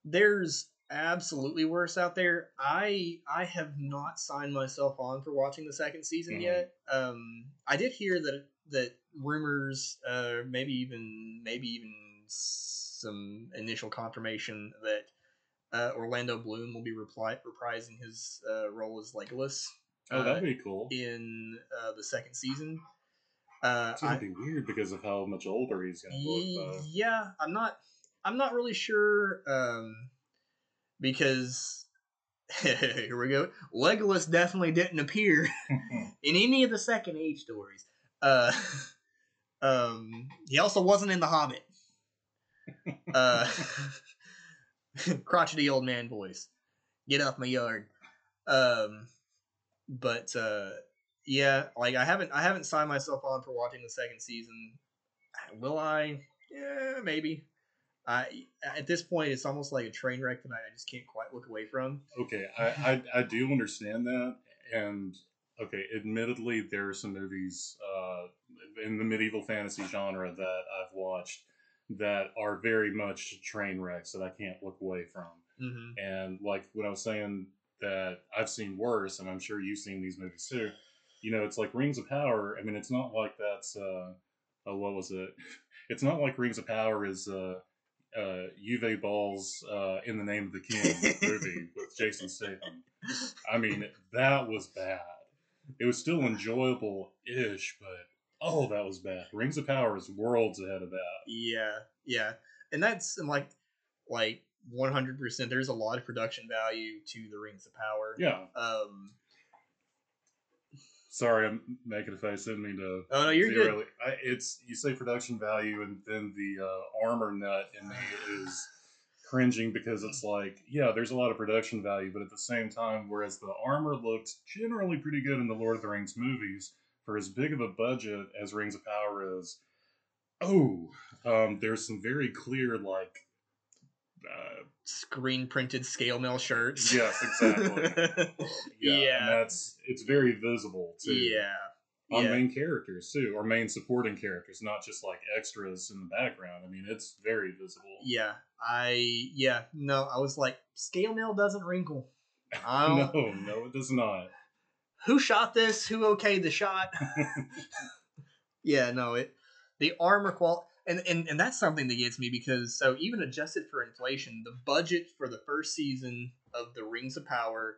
There's absolutely worse out there. I I have not signed myself on for watching the second season Mhm. yet. Um, I did hear that that rumors, uh, maybe even maybe even some initial confirmation that uh, Orlando Bloom will be repli- reprising his uh, role as Legolas Oh, uh, that'd be cool. in uh, the second season. Uh, It's gonna I- be weird because of how much older he's gonna look, though. yeah, I'm not. I'm not really sure. Um, because here we go. Legolas definitely didn't appear in any of the second age stories. Uh, um, he also wasn't in the Hobbit. Uh, crotchety old man voice. Get off my yard. Um, but uh, yeah, like I haven't I haven't signed myself on for watching the second season. Will I? Yeah, maybe. I at this point it's almost like a train wreck that I just can't quite look away from. Okay, I, I I do understand that, and okay, admittedly, there are some movies uh, in the medieval fantasy genre that I've watched that are very much train wrecks that I can't look away from. Mm-hmm. And like when I was saying that I've seen worse, and I'm sure you've seen these movies too. You know, it's like Rings of Power. I mean, it's not like that's uh, oh, what was it? It's not like Rings of Power is uh, uh, Uwe Boll's uh, In the Name of the King movie with Jason Statham. I mean, that was bad. It was still enjoyable ish, but oh, that was bad. Rings of Power is worlds ahead of that. Yeah, yeah, and that's and like like one hundred percent. There's a lot of production value to the Rings of Power. Yeah. Um. Sorry, I'm making a face. Didn't mean to. Oh no, you're zero good. I, it's you say production value, and then the uh, armor nut in me is cringing because it's like, yeah, there's a lot of production value, but at the same time, whereas the armor looked generally pretty good in the Lord of the Rings movies for as big of a budget as Rings of Power is, oh, um, there's some very clear like. Uh, Screen printed scale mail shirts. Yes, exactly. yeah, Yeah. and that's it's very visible too. yeah. on yeah. main characters too, or main supporting characters, not just like extras in the background. I mean, it's very visible. Yeah. I yeah no I was like scale mail doesn't wrinkle. I don't, oh. no, no, it does not. Who shot this? Who okayed the shot? yeah, no, it the armor qual and, and and that's something that gets me because so even adjusted for inflation, the budget for the first season of the Rings of Power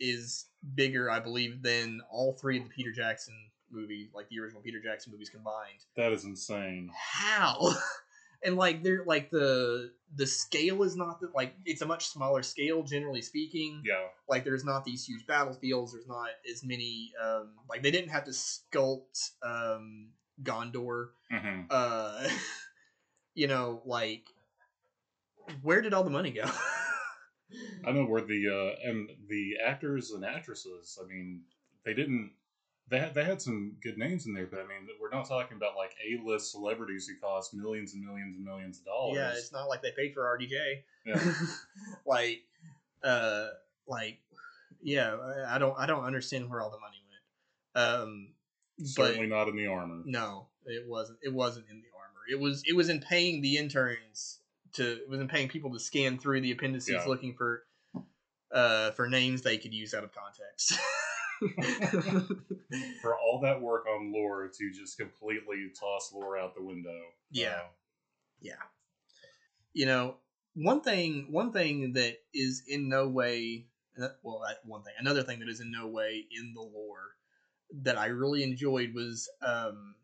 is bigger, I believe, than all three of the Peter Jackson movies, like the original Peter Jackson movies combined. That is insane. How? and like they're like the the scale is not that like it's a much smaller scale generally speaking Yeah, like there's not these huge battlefields there's not as many um like they didn't have to sculpt um gondor hmm uh you know like where did all the money go I know where the uh, and the actors and actresses. I mean, they didn't. They had, they had some good names in there, but I mean, we're not talking about like A-list celebrities who cost millions and millions and millions of dollars. yeah it's not like they paid for rdj Yeah. like uh like yeah i don't i don't understand where all the money went um but certainly not in the armor. No, it wasn't. It wasn't in the armor. It was. It was in paying the interns to. It was in paying people to scan through the appendices Yeah. looking for uh, for names they could use out of context. For all that work on lore to just completely toss lore out the window. Yeah. Uh, yeah. You know, one thing one thing that is in no way uh, well, that one thing. Another thing that is in no way in the lore that I really enjoyed was um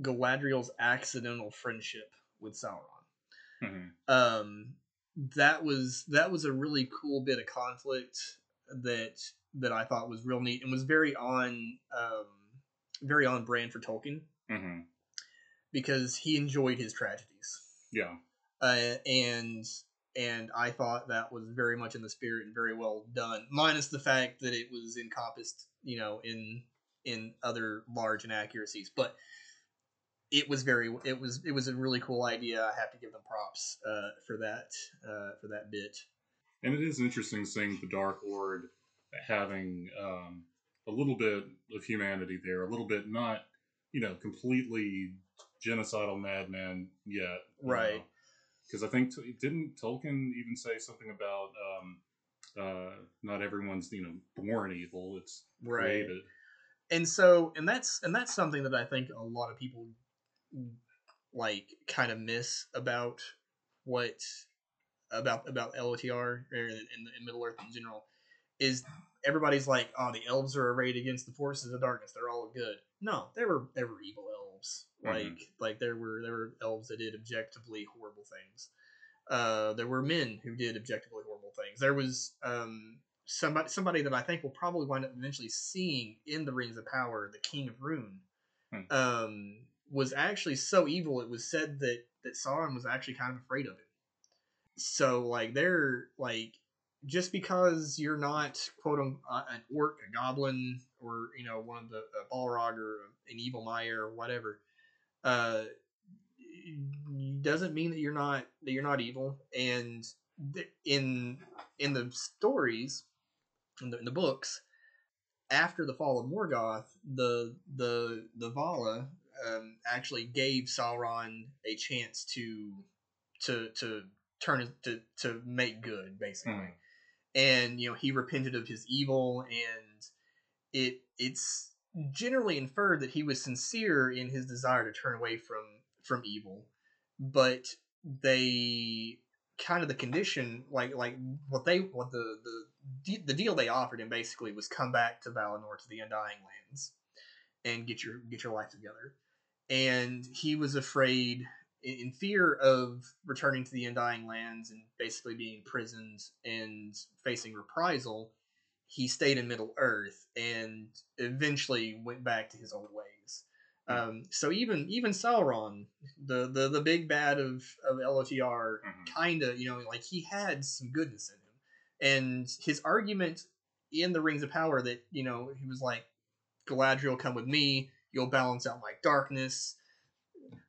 Galadriel's accidental friendship with Sauron. mhm. um, that was that was a really cool bit of conflict that that I thought was real neat and was very on um, very on brand for Tolkien Mhm. because he enjoyed his tragedies Yeah. uh, and and I thought that was very much in the spirit and very well done minus the fact that it was encompassed you know in in other large inaccuracies but it was very it was it was a really cool idea i have to give them props uh, for that uh, for that bit And it is interesting seeing the Dark Lord having um, a little bit of humanity there, a little bit not, you know, completely genocidal madman yet. Right. Because I think, t- didn't Tolkien even say something about um, uh, not everyone's, you know, born evil, it's right. created. and so and that's and that's something that i think a lot of people like kind of miss about what about about lotr or in, in middle earth in general is everybody's like oh the elves are arrayed against the forces of darkness they're all good no there were there were evil elves Mhm. like like there were there were elves that did objectively horrible things uh there were men who did objectively horrible things there was um somebody somebody that I think will probably wind up eventually seeing in the Rings of Power, the King of Rune, Hmm. um, was actually so evil. It was said that that Sauron was actually kind of afraid of him. So like they're like just because you're not quote unquote an orc, a goblin, or you know one of the a Balrog or an evil Maia or whatever, uh, doesn't mean that you're not that you're not evil. And th- in in the stories, in the, in the books, after the fall of Morgoth, the the the Vala um, actually gave Sauron a chance to to to turn to to make good, basically. Mhm. And you know he repented of his evil, and it it's generally inferred that he was sincere in his desire to turn away from from evil, but they kind of the condition like like what they what the the the deal they offered him basically was come back to Valinor to the Undying Lands and get your get your life together. And he was afraid in fear of returning to the Undying Lands and basically being imprisoned and facing reprisal, he stayed in Middle Earth and eventually went back to his old ways. Um, so even even Sauron, the, the the big bad of of LOTR, Mhm. kind of you know like he had some goodness in him, and his argument in the Rings of Power that you know he was like, Galadriel, come with me, you'll balance out my darkness.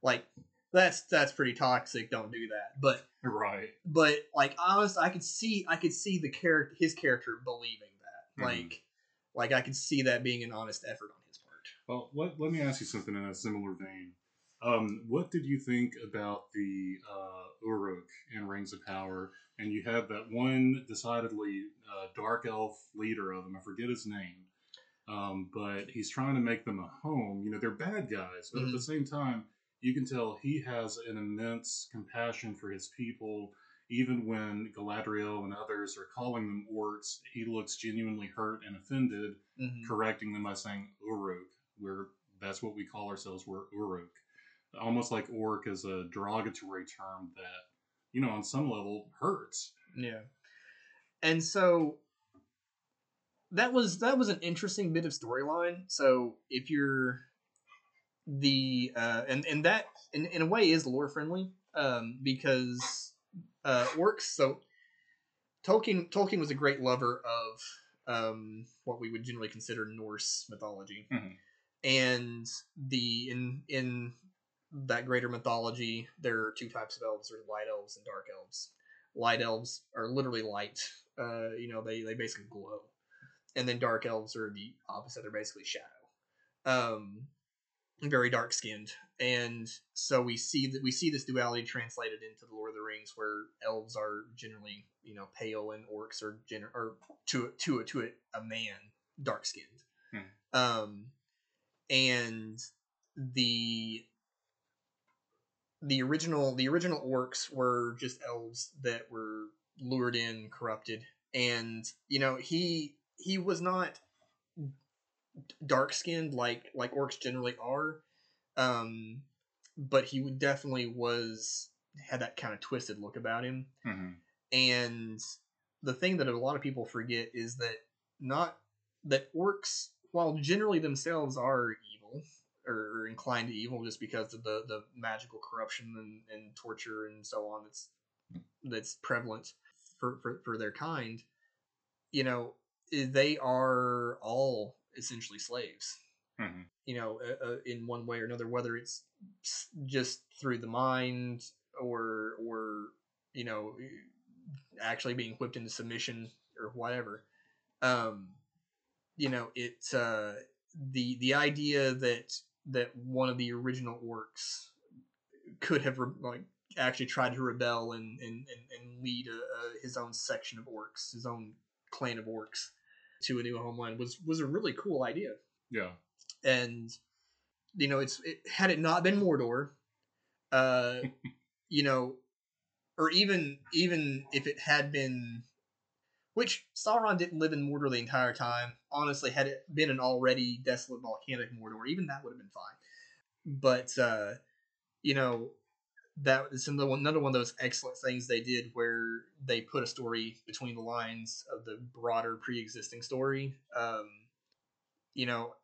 Like that's that's pretty toxic. Don't do that. But Right. but like honest, I could see I could see the character his character believing that. Mhm. Like like I could see that being an honest effort on. Well, let, let me ask you something in a similar vein. Um, what did you think about the uh, Uruk in Rings of Power? And you have that one decidedly uh, dark elf leader of them. I forget his name, um, but he's trying to make them a home. You know, they're bad guys, but at the same time, you can tell he has an immense compassion for his people. Even when Galadriel and others are calling them orcs, he looks genuinely hurt and offended Mhm. correcting them by saying Uruk. We're that's what we call ourselves. We're Uruk. Almost like orc is a derogatory term that, you know, on some level hurts. Yeah. And so that was that was an interesting bit of storyline. So if you're the uh and and that in, in a way is lore friendly um because uh orcs so Tolkien Tolkien was a great lover of um what we would generally consider Norse mythology. Mhm. And the in in that greater mythology there are two types of elves, there's light elves and dark elves light elves are literally light. Uh, you know, they, they basically glow. And then dark elves are the opposite. They're basically shadow. Um, very dark skinned, and so we see that we see this duality translated into the Lord of the Rings, where elves are generally you know pale and orcs are gener- or to to to a, a man dark skinned. Hmm. Um, and the the original the original orcs were just elves that were lured in corrupted. And you know he he was not dark skinned like like orcs generally are um but he definitely was had that kind of twisted look about him. Hmm and the thing that a lot of people forget is that not that orcs while generally themselves are evil or, inclined to evil just because of the, the magical corruption and, and torture and so on that's that's prevalent for, for, for their kind you know eh, they are all essentially slaves hmm you know, uh, uh, in one way or another, whether it's just through the mind or or you know, actually being whipped into submission or whatever. Um, you know, it's uh, the the idea that that one of the original orcs could have re- like actually tried to rebel and and, and, and lead a, a, his own section of orcs, his own clan of orcs to a new homeland was was a really cool idea Yeah. and you know it's it, had it not been Mordor, uh, you know, or even even if it had been, which Sauron didn't live in Mordor the entire time. Honestly, had it been an already desolate volcanic Mordor, even that would have been fine. But uh, you know, that is another one, another one of those excellent things they did where they put a story between the lines of the broader pre-existing story. Um, you know,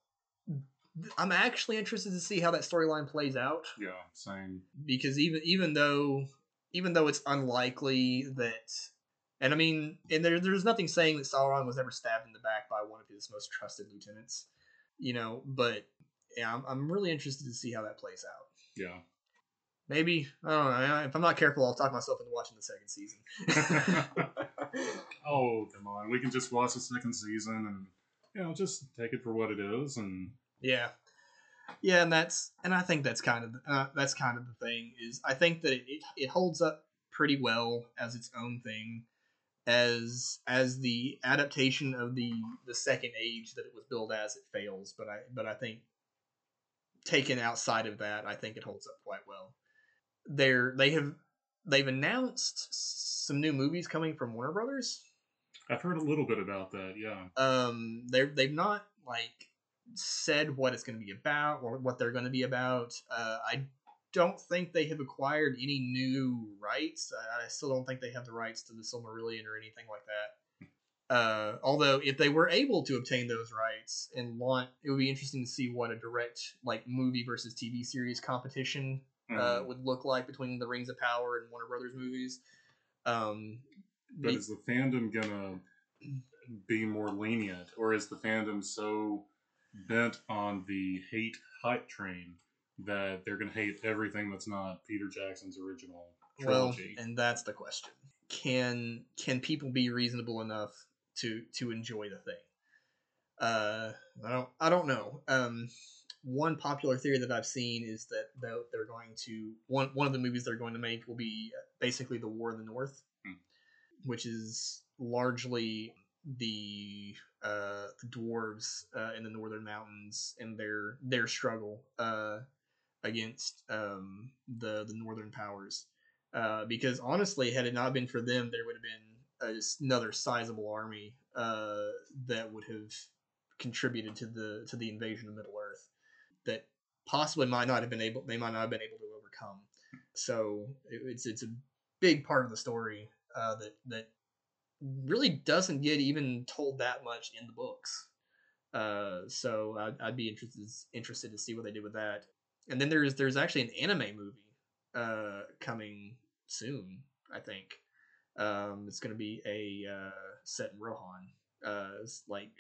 I'm actually interested to see how that storyline plays out Yeah. Same. because even even though even though it's unlikely that and I mean and there, there's nothing saying that Sauron was ever stabbed in the back by one of his most trusted lieutenants, you know, but yeah, I'm, I'm really interested to see how that plays out. Yeah. Maybe I don't know. If I'm not careful, I'll talk myself into watching the second season. oh, come on. We can just watch the second season and, you know, just take it for what it is. And Yeah, yeah, and that's and I think that's kind of uh, that's kind of the thing is I think that it, it, it holds up pretty well as its own thing, as as the adaptation of the the second age that it was billed as it fails, but I but I think taken outside of that, I think it holds up quite well. They're they have they've announced some new movies coming from Warner Brothers. I've heard a little bit about that. Yeah. Um, they're they've not like said what it's going to be about or what they're going to be about. Uh, I don't think they have acquired any new rights. I, I still don't think they have the rights to the Silmarillion or anything like that. Uh, although if they were able to obtain those rights and launch, it would be interesting to see what a direct like movie versus TV series competition uh, Mhm. would look like between the Rings of Power and Warner Brothers movies. Um, but be- is the fandom gonna be more lenient, or is the fandom so bent on the hate hype train that they're gonna hate everything that's not Peter Jackson's original trilogy. Well, and that's the question. Can can people be reasonable enough to to enjoy the thing? Uh, I don't I don't know. Um, one popular theory that I've seen is that they're, they're going to one one of the movies they're going to make will be basically the War in the North, Hmm. which is largely the uh, the dwarves uh, in the northern mountains and their their struggle uh, against um, the the northern powers. Uh, because honestly, had it not been for them, there would have been a, another sizable army uh, that would have contributed to the to the invasion of Middle Earth that possibly might not have been able they might not have been able to overcome. So it, it's it's a big part of the story uh, that that really doesn't get even told that much in the books. Uh, so I'd, I'd be interested interested to see what they did with that. And then there's there's actually an anime movie uh, coming soon. I think um, it's going to be a uh, set in Rohan, uh, it's like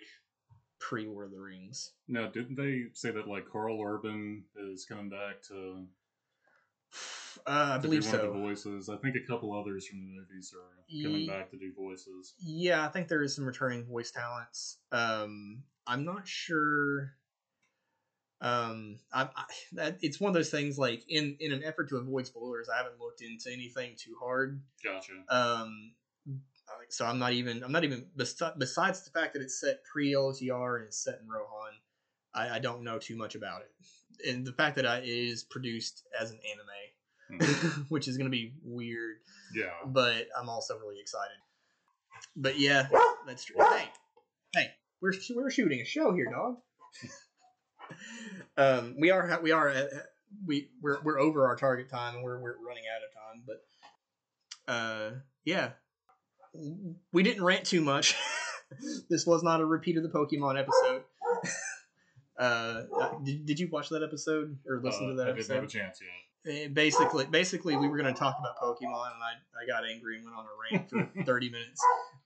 pre War of the Rings. Now, didn't they say that like Karl Urban is coming back to, Uh, I to believe do one of the so. voices? I think a couple others from the movies are coming Ye- back to do voices. Yeah, I think there is some returning voice talents. Um, I'm not sure. Um, I, I that it's one of those things like in in an effort to avoid spoilers, I haven't looked into anything too hard. Gotcha. Um, so I'm not even I'm not even besides the fact that it's set pre LOTR and it's set in Rohan, I, I don't know too much about it, and the fact that I, it is produced as an anime, which is going to be weird, Yeah. but I'm also really excited. But yeah, that's true. Hey, hey, we're we're shooting a show here, dog. um, we are we are at, we we're we're over our target time and we're we're running out of time, but uh, yeah, we didn't rant too much. this was not a repeat of the Pokemon episode. Uh, did, did you watch that episode or listen to Uh, that I didn't have a episode? chance yet. Eh, Basically, basically, we were going to talk about Pokemon, and I, I got angry and went on a rant for thirty minutes.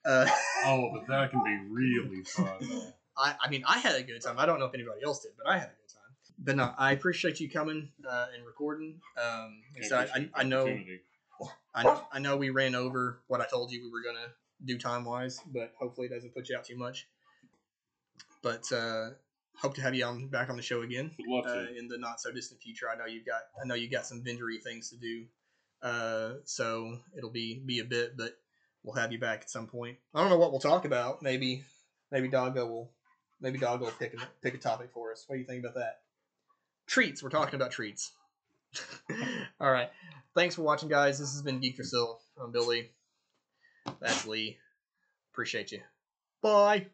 Uh, Oh, but that can be really fun. though. I, I mean, I had a good time. I don't know if anybody else did, but I had a good time. But no, I appreciate you coming uh, and recording. Um, like I, I, I, know. I know, I know we ran over what I told you we were gonna do time wise, but hopefully it doesn't put you out too much. But uh, hope to have you on back on the show again uh, in the not so distant future. I know you've got I know you got some vendory things to do, uh, so it'll be be a bit, but we'll have you back at some point. I don't know what we'll talk about. Maybe maybe Doggo will maybe Doggo will pick a, pick a topic for us. What do you think about that? Treats. We're talking about treats. All right. Thanks for watching, guys. This has been Geek for. I'm Billy. That's Lee. Appreciate you. Bye.